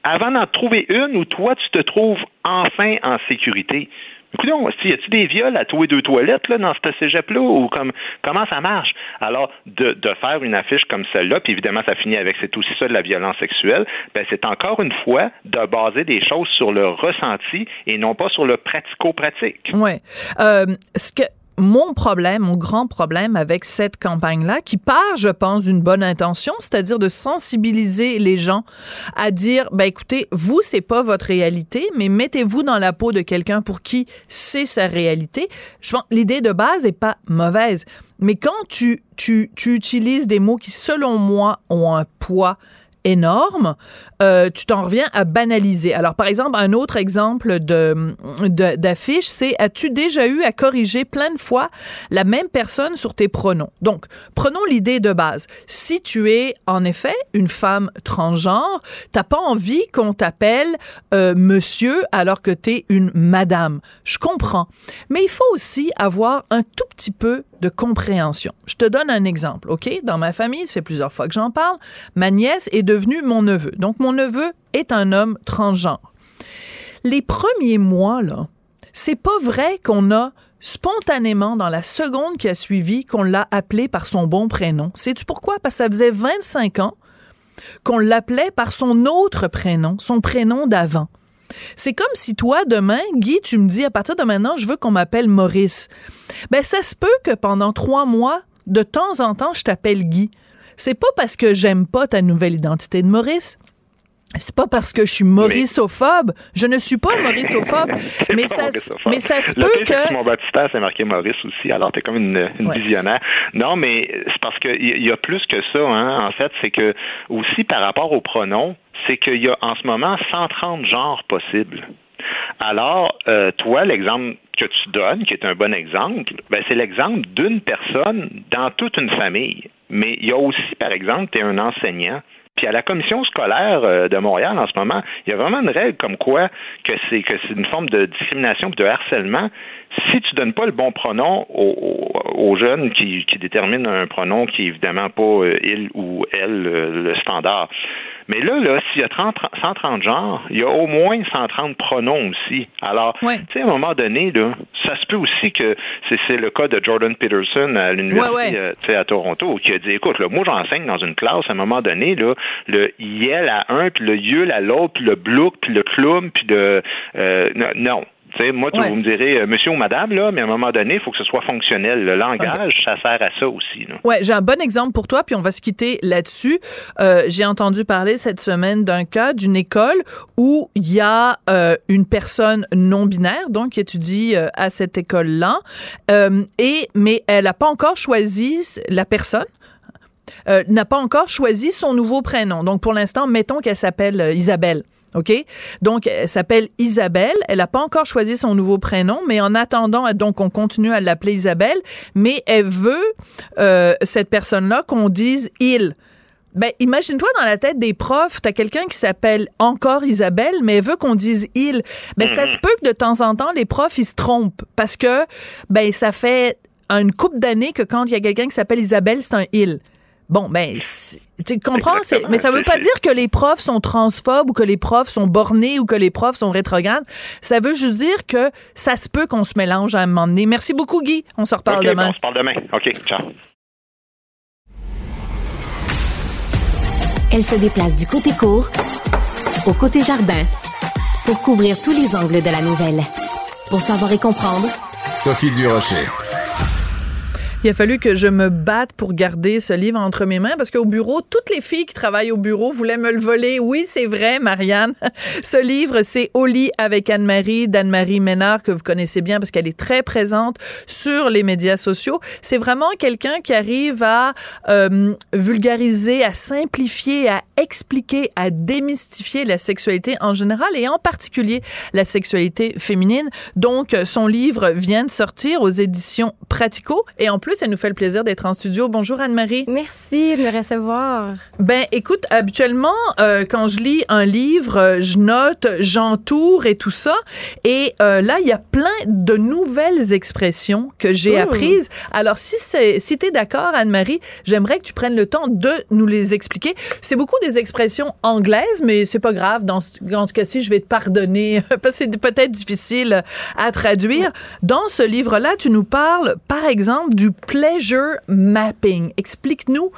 avant d'en trouver une où toi, tu te trouves enfin en sécurité. Écoute, y a-tu des viols à tous les deux toilettes là, dans ce cégep-là ou comme comment ça marche? Alors, de, de faire une affiche comme celle-là, puis évidemment, ça finit avec c'est aussi ça de la violence sexuelle, ben c'est encore une fois de baser des choses sur le ressenti et non pas sur le pratico-pratique. Ouais. Euh, ce que mon problème, mon grand problème avec cette campagne-là, qui part, je pense, d'une bonne intention, c'est-à-dire de sensibiliser les gens à dire, ben écoutez, vous c'est pas votre réalité, mais mettez-vous dans la peau de quelqu'un pour qui c'est sa réalité. Je pense l'idée de base est pas mauvaise, mais quand tu tu tu utilises des mots qui, selon moi, ont un poids énorme, euh, tu t'en reviens à banaliser. Alors, par exemple, un autre exemple de d'affiche, c'est as-tu déjà eu à corriger plein de fois la même personne sur tes pronoms? Donc, prenons l'idée de base. Si tu es, en effet, une femme transgenre, t'as pas envie qu'on t'appelle euh, monsieur alors que t'es une madame. Je comprends. Mais il faut aussi avoir un tout petit peu de compréhension. Je te donne un exemple, OK? Dans ma famille, ça fait plusieurs fois que j'en parle, ma nièce est devenue mon neveu. Donc, mon neveu est un homme transgenre. Les premiers mois, là, c'est pas vrai qu'on a spontanément, dans la seconde qui a suivi, qu'on l'a appelé par son bon prénom. Sais-tu pourquoi? Parce que ça faisait 25 ans qu'on l'appelait par son autre prénom, son prénom d'avant. C'est comme si toi, demain, Guy, tu me dis, à partir de maintenant, je veux qu'on m'appelle Maurice. Ben, ça se peut que pendant trois mois, de temps en temps, je t'appelle Guy. C'est pas parce que j'aime pas ta nouvelle identité de Maurice. C'est pas parce que je suis mauricophobe. Je ne suis pas mauricophobe. (laughs) Mais, pas ça, mais ça se peut que. Sur mon baptistère, c'est marqué Maurice aussi. Alors, t'es comme une, une Ouais. visionnaire. Non, mais c'est parce qu'il y, y a plus que ça. Hein. En fait, c'est que aussi par rapport aux pronoms, c'est qu'il y a en ce moment 130 genres possibles. Alors, euh, toi, l'exemple que tu donnes, qui est un bon exemple, ben, c'est l'exemple d'une personne dans toute une famille. Mais il y a aussi, par exemple, tu es un enseignant. Puis à la commission scolaire euh, de Montréal en ce moment, il y a vraiment une règle comme quoi que c'est que c'est une forme de discrimination de harcèlement. Si tu donnes pas le bon pronom aux, aux- jeunes qui, qui déterminent un pronom qui est évidemment pas euh, il ou elle euh, le standard. Mais là, là, s'il y a 30, 130 genres, il y a au moins 130 pronoms aussi. Alors, Ouais. tu sais, à un moment donné, là, ça se peut aussi que c'est le cas de Jordan Peterson à l'université Ouais, ouais. euh, tu sais, à Toronto qui a dit écoute, là, moi j'enseigne dans une classe, à un moment donné, là, le yel à un, puis le yul à l'autre, puis le blouk, puis le cloum, puis le euh, non. Non. Tu sais, moi, Ouais. vous me direz euh, monsieur ou madame, là, mais à un moment donné, il faut que ce soit fonctionnel. Le langage, ça sert à ça aussi. Ouais, j'ai un bon exemple pour toi, puis on va se quitter là-dessus. Euh, j'ai entendu parler cette semaine d'un cas d'une école où il y a euh, une personne non binaire, donc qui étudie à cette école-là, et mais elle n'a pas encore choisi la personne. n'a pas encore choisi son nouveau prénom. Donc, pour l'instant, mettons qu'elle s'appelle Isabelle. OK? Donc, elle s'appelle Isabelle. Elle n'a pas encore choisi son nouveau prénom, mais en attendant, donc, on continue à l'appeler Isabelle, mais elle veut, euh, cette personne-là, qu'on dise il. Ben, imagine-toi dans la tête des profs, t'as quelqu'un qui s'appelle encore Isabelle, mais elle veut qu'on dise il. Ben, ça se peut que de temps en temps, les profs, ils se trompent parce que, ben, ça fait une coupe d'années que quand il y a quelqu'un qui s'appelle Isabelle, c'est un il. Bon, ben, tu comprends, mais ça veut pas dire que les profs sont transphobes ou que les profs sont bornés ou que les profs sont rétrogrades. Ça veut juste dire que ça se peut qu'on se mélange à un moment donné. Merci beaucoup, Guy. On se reparle demain. on se parle demain. OK, ciao. Elle se déplace du côté court au côté jardin pour couvrir tous les angles de la nouvelle. Pour savoir et comprendre, Sophie Durocher. Il a fallu que je me batte pour garder ce livre entre mes mains parce qu'au bureau, toutes les filles qui travaillent au bureau voulaient me le voler. Oui, c'est vrai, Marianne. (laughs) Ce livre, c'est Au lit avec Anne-Marie, d'Anne-Marie Ménard, que vous connaissez bien parce qu'elle est très présente sur les médias sociaux. C'est vraiment quelqu'un qui arrive à euh, vulgariser, à simplifier, à expliquer, à démystifier la sexualité en général et en particulier la sexualité féminine. Donc, son livre vient de sortir aux éditions Pratico et en plus, ça nous fait le plaisir d'être en studio. Bonjour Anne-Marie. Merci de me recevoir. Ben, écoute, habituellement, euh, quand je lis un livre, euh, je note, j'entoure et tout ça. Et euh, là, il y a plein de nouvelles expressions que j'ai apprises. Alors, si c'est, si t'es d'accord, Anne-Marie, j'aimerais que tu prennes le temps de nous les expliquer. C'est beaucoup des expressions anglaises, mais c'est pas grave. Dans, dans ce cas-ci, je vais te pardonner (laughs) parce que c'est peut-être difficile à traduire. Dans ce livre-là, tu nous parles, par exemple, du pleasure mapping. Explique-nous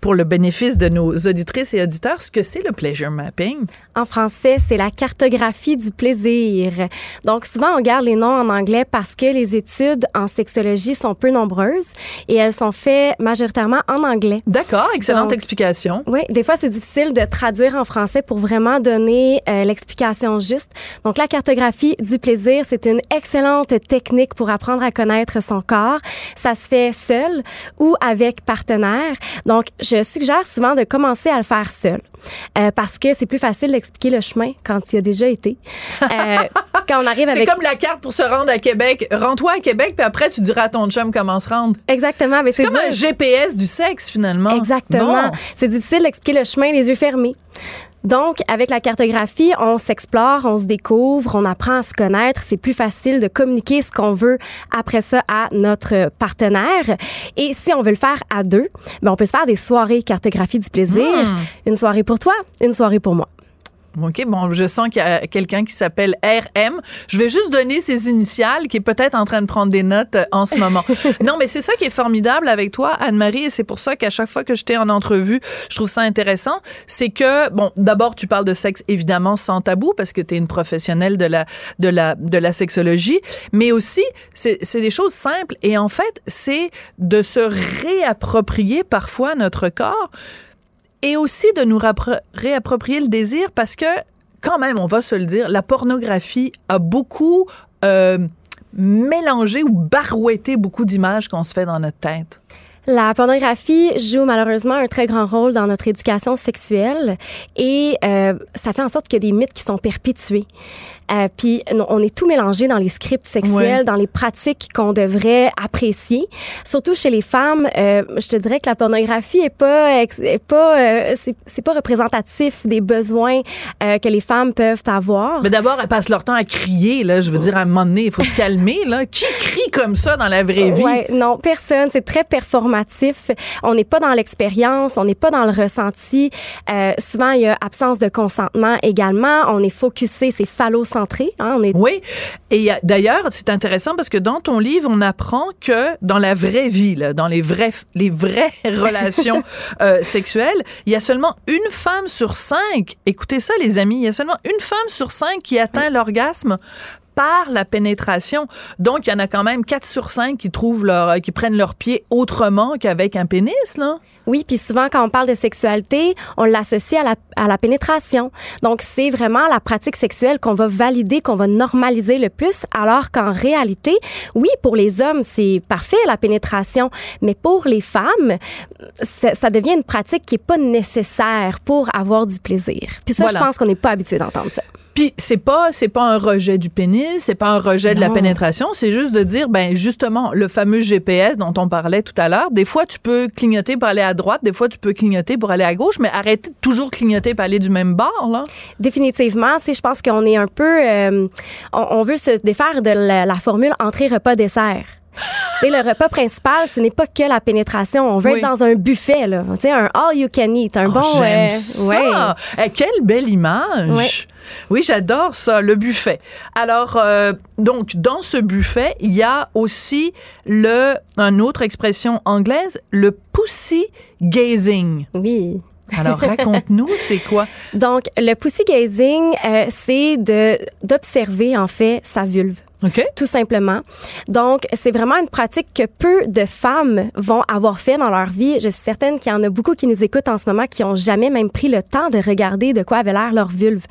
pour le bénéfice de nos auditrices et auditeurs ce que c'est le pleasure mapping? En français, c'est la cartographie du plaisir. Donc souvent on garde les noms en anglais parce que les études en sexologie sont peu nombreuses et elles sont faites majoritairement en anglais. D'accord, excellente explication. Oui, des fois c'est difficile de traduire en français pour vraiment donner euh, l'explication juste. Donc la cartographie du plaisir, c'est une excellente technique pour apprendre à connaître son corps. Ça se fait seul ou avec partenaire. Donc je suggère souvent de commencer à le faire seul. Euh, parce que c'est plus facile d'expliquer le chemin quand il a déjà été. Euh, (laughs) quand on arrive avec... C'est comme la carte pour se rendre à Québec. Rends-toi à Québec, puis après, tu diras à ton chum comment se rendre. Exactement. C'est comme un GPS du sexe, finalement. Exactement. C'est difficile d'expliquer le chemin les yeux fermés. Donc, avec la cartographie, on s'explore, on se découvre, on apprend à se connaître. C'est plus facile de communiquer ce qu'on veut après ça à notre partenaire. Et si on veut le faire à deux, ben on peut se faire des soirées cartographie du plaisir. Hmm. Une soirée pour toi, une soirée pour moi. OK, bon, je sens qu'il y a quelqu'un qui s'appelle RM. Je vais juste donner ses initiales, qui est peut-être en train de prendre des notes euh, en ce moment. (laughs) non, mais c'est ça qui est formidable avec toi, Anne-Marie, et c'est pour ça qu'à chaque fois que je t'ai en entrevue, je trouve ça intéressant. C'est que, bon, d'abord, tu parles de sexe évidemment sans tabou, parce que tu es une professionnelle de la, de la, de la sexologie, mais aussi, c'est des choses simples, et en fait, c'est de se réapproprier parfois notre corps et aussi de nous réapproprier le désir parce que, quand même, on va se le dire, la pornographie a beaucoup euh, mélangé ou barouetté beaucoup d'images qu'on se fait dans notre tête. La pornographie joue malheureusement un très grand rôle dans notre éducation sexuelle et euh, ça fait en sorte qu'il y a des mythes qui sont perpétués. Euh, puis on est tout mélangé dans les scripts sexuels, dans les pratiques qu'on devrait apprécier. Surtout chez les femmes, euh, je te dirais que la pornographie est pas, est pas, euh, c'est pas représentatif des besoins euh, que les femmes peuvent avoir. Mais d'abord, elles passent leur temps à crier là. Je veux dire, à un moment donné, il faut se calmer là. Qui crie comme ça dans la vraie vie? Ouais, Non, personne. C'est très performatif. On n'est pas dans l'expérience, on n'est pas dans le ressenti. Euh, souvent, il y a absence de consentement également. On est focusé, c'est phallocentrique Hein, oui. Et d'ailleurs, c'est intéressant parce que dans ton livre, on apprend que dans la vraie vie, dans les vraies, les vraies (laughs) relations euh, sexuelles, il y a seulement une femme sur cinq. Écoutez ça, les amis. Il y a seulement une femme sur cinq qui atteint l'orgasme par la pénétration. Donc, il y en a quand même 4 sur 5 qui trouvent leur, qui prennent leur pied autrement qu'avec un pénis, là. Oui, puis souvent, quand on parle de sexualité, on l'associe à la, à la pénétration. Donc, c'est vraiment la pratique sexuelle qu'on va valider, qu'on va normaliser le plus, alors qu'en réalité, oui, pour les hommes, c'est parfait, la pénétration, mais pour les femmes, ça, devient une pratique qui est pas nécessaire pour avoir du plaisir. Puis ça, je pense qu'on n'est pas habitué d'entendre ça. Puis c'est pas c'est pas un rejet du pénis, c'est pas un rejet de la pénétration, c'est juste de dire ben justement le fameux GPS dont on parlait tout à l'heure, des fois tu peux clignoter pour aller à droite, des fois tu peux clignoter pour aller à gauche, mais arrêtez de toujours clignoter pour aller du même bord là. Définitivement, si je pense qu'on est un peu euh, on, veut se défaire de la, la formule entrée repas dessert. Le repas principal, ce n'est pas que la pénétration. On veut Oui. être dans un buffet, là. Un all you can eat, un Oh, bon. J'aime euh, ça. Eh, quelle belle image. Ouais. Oui, j'adore ça, le buffet. Alors, euh, donc, dans ce buffet, il y a aussi le, une autre expression anglaise, le pussy gazing. Oui. Alors, raconte-nous, (laughs) c'est quoi? Donc, le pussy gazing, euh, c'est d'observer en fait sa vulve. OK? Tout simplement. Donc, c'est vraiment une pratique que peu de femmes vont avoir fait dans leur vie. Je suis certaine qu'il y en a beaucoup qui nous écoutent en ce moment qui ont jamais même pris le temps de regarder de quoi avait l'air leur vulve.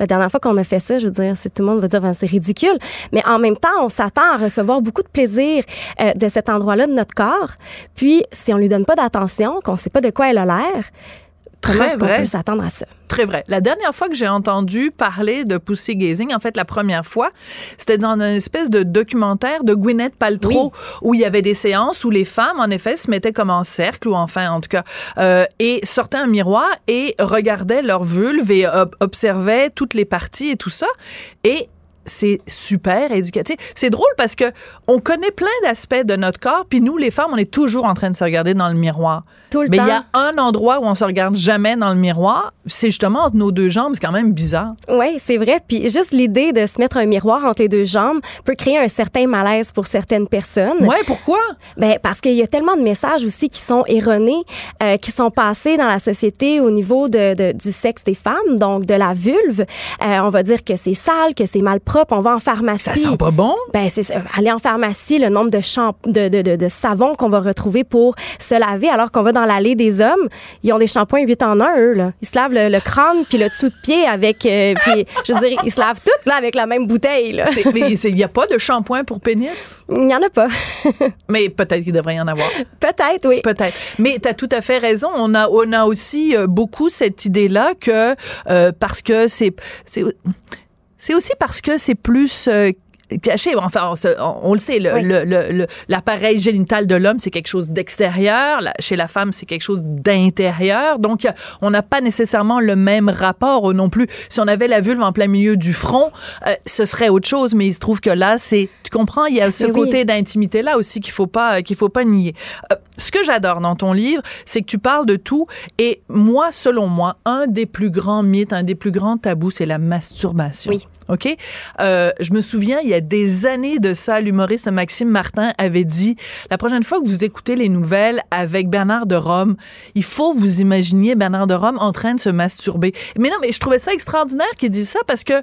La dernière fois qu'on a fait ça, je veux dire, tout le monde va dire ben, c'est ridicule, mais en même temps, on s'attend à recevoir beaucoup de plaisir euh, de cet endroit-là de notre corps. Puis, si on lui donne pas d'attention, qu'on sait pas de quoi elle a l'air, Très vrai. peut s'attendre à ça? Très vrai. La dernière fois que j'ai entendu parler de pussy gazing, en fait, la première fois, c'était dans une espèce de documentaire de Gwyneth Paltrow où il y avait des séances où les femmes, en effet, se mettaient comme en cercle ou enfin, en tout cas, euh, et sortaient un miroir et regardaient leur vulve et ob- observaient toutes les parties et tout ça. Et c'est super éducatif. C'est drôle parce que on connaît plein d'aspects de notre corps, puis nous, les femmes, on est toujours en train de se regarder dans le miroir. Tout le Mais il y a un endroit où on se regarde jamais dans le miroir, c'est justement entre nos deux jambes, c'est quand même bizarre. Oui, c'est vrai. Puis juste l'idée de se mettre un miroir entre les deux jambes peut créer un certain malaise pour certaines personnes. Ouais, pourquoi? Ben parce qu'il y a tellement de messages aussi qui sont erronés, euh, qui sont passés dans la société au niveau de, de- du sexe des femmes, donc de la vulve. Euh, on va dire que c'est sale, que c'est mal propre. On va en pharmacie. Ça sent pas bon? Ben c'est aller en pharmacie, le nombre de de, de, de, de savons qu'on va retrouver pour se laver, alors qu'on va dans l'allée des hommes, ils ont des shampoings 8 en 1, eux là. Ils se lavent le, le crâne puis le dessous de pied avec, euh, puis je veux dire, ils se lavent toutes là avec la même bouteille là. Mais il n'y a pas de shampoing pour pénis? Il y en a pas. (laughs) Mais peut-être qu'il devrait y en avoir. Peut-être, oui. Peut-être. Mais tu as tout à fait raison. On a, on a aussi euh, beaucoup cette idée-là que euh, parce que c'est. C'est- aussi parce que c'est plus. euh, caché. Enfin, on, le sait, Oui. l'appareil génital de l'homme, c'est quelque chose d'extérieur. Chez la femme, c'est quelque chose d'intérieur. Donc, on n'a pas nécessairement le même rapport non plus. Si on avait la vulve en plein milieu du front, euh, ce serait autre chose. Mais il se trouve que là, c'est, tu comprends, il y a ce Mais oui. côté d'intimité là aussi qu'il faut pas, qu'il faut pas nier. Euh, ce que j'adore dans ton livre, c'est que tu parles de tout. Et moi, selon moi, un des plus grands mythes, un des plus grands tabous, c'est la masturbation. Oui. OK? Euh, je me souviens, il y a des années de ça, l'humoriste Maxime Martin avait dit la prochaine fois que vous écoutez les nouvelles avec Bernard de Rome, il faut vous imaginer Bernard de Rome en train de se masturber. Mais non, mais je trouvais ça extraordinaire qu'il dise ça parce que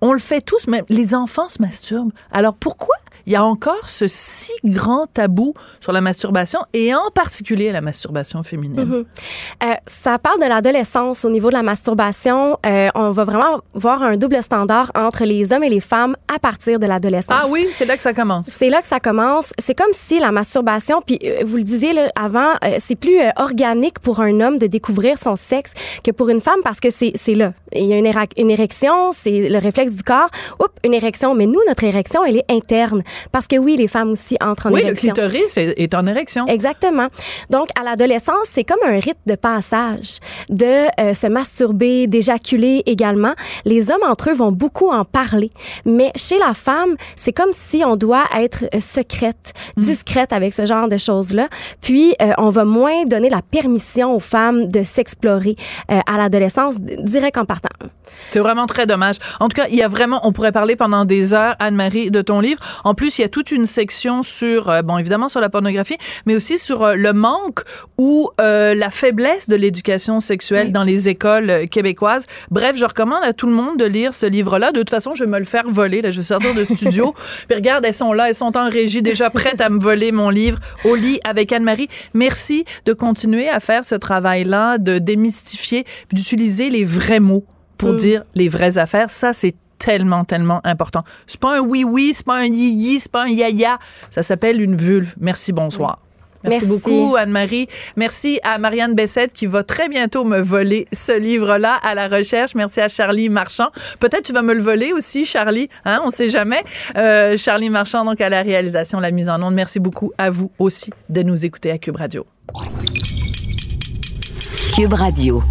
on le fait tous, même les enfants se masturbent. Alors pourquoi il y a encore ce si grand tabou sur la masturbation et en particulier la masturbation féminine? Mhm. Euh, ça parle de l'adolescence au niveau de la masturbation. Euh, on va vraiment voir un double standard entre les hommes et les femmes à partir de l'adolescence. Ah oui, c'est là que ça commence. C'est là que ça commence. C'est comme si la masturbation, puis euh, vous le disiez là, avant, c'est plus organique pour un homme de découvrir son sexe que pour une femme parce que c'est là. Il y a une, une érection, c'est le réflexe du corps. Oups, une érection. Mais nous, notre érection, elle est interne. Parce que oui, les femmes aussi entrent en Oui, le érection. clitoris est, est en érection. Exactement. Donc, à l'adolescence, c'est comme un rite de passage, de euh, se masturber, d'éjaculer également. Les hommes entre eux vont beaucoup en parler, mais chez la femme, c'est comme si on doit être euh, secrète, discrète avec ce genre de choses-là. Puis, euh, on va moins donner la permission aux femmes de s'explorer euh, à l'adolescence direct en partant. C'est vraiment très dommage. En tout cas, il y a vraiment, on pourrait parler pendant des heures, Anne-Marie, de ton livre. En plus, il y a toute une section sur, euh, bon, évidemment sur la pornographie, mais aussi sur euh, le manque ou euh, la faiblesse de l'éducation sexuelle dans les écoles québécoises. Bref, je recommande à tout le monde de lire ce livre-là. De toute façon, je vais me le faire voler. Là, je vais sortir de (laughs) studio. Puis regarde, elles sont là, elles sont en régie, déjà prêtes à me voler mon livre au lit avec Anne-Marie. Merci de continuer à faire ce travail-là, de démystifier, d'utiliser les vrais mots pour Mm. dire les vraies affaires. Ça, c'est tellement, tellement important. C'est pas un oui-oui, c'est pas un yi-yi, c'est pas un ya-ya. Ça s'appelle une vulve. Merci, bonsoir. Merci, Merci. beaucoup, Anne-Marie. Merci à Marianne Bessette qui va très bientôt me voler ce livre-là à la recherche. Merci à Charlie Marchand. Peut-être tu vas me le voler aussi, Charlie. Hein? On sait jamais. Euh, Charlie Marchand, donc à la réalisation, la mise en onde. Merci beaucoup à vous aussi de nous écouter à Cube Radio. Cube Radio.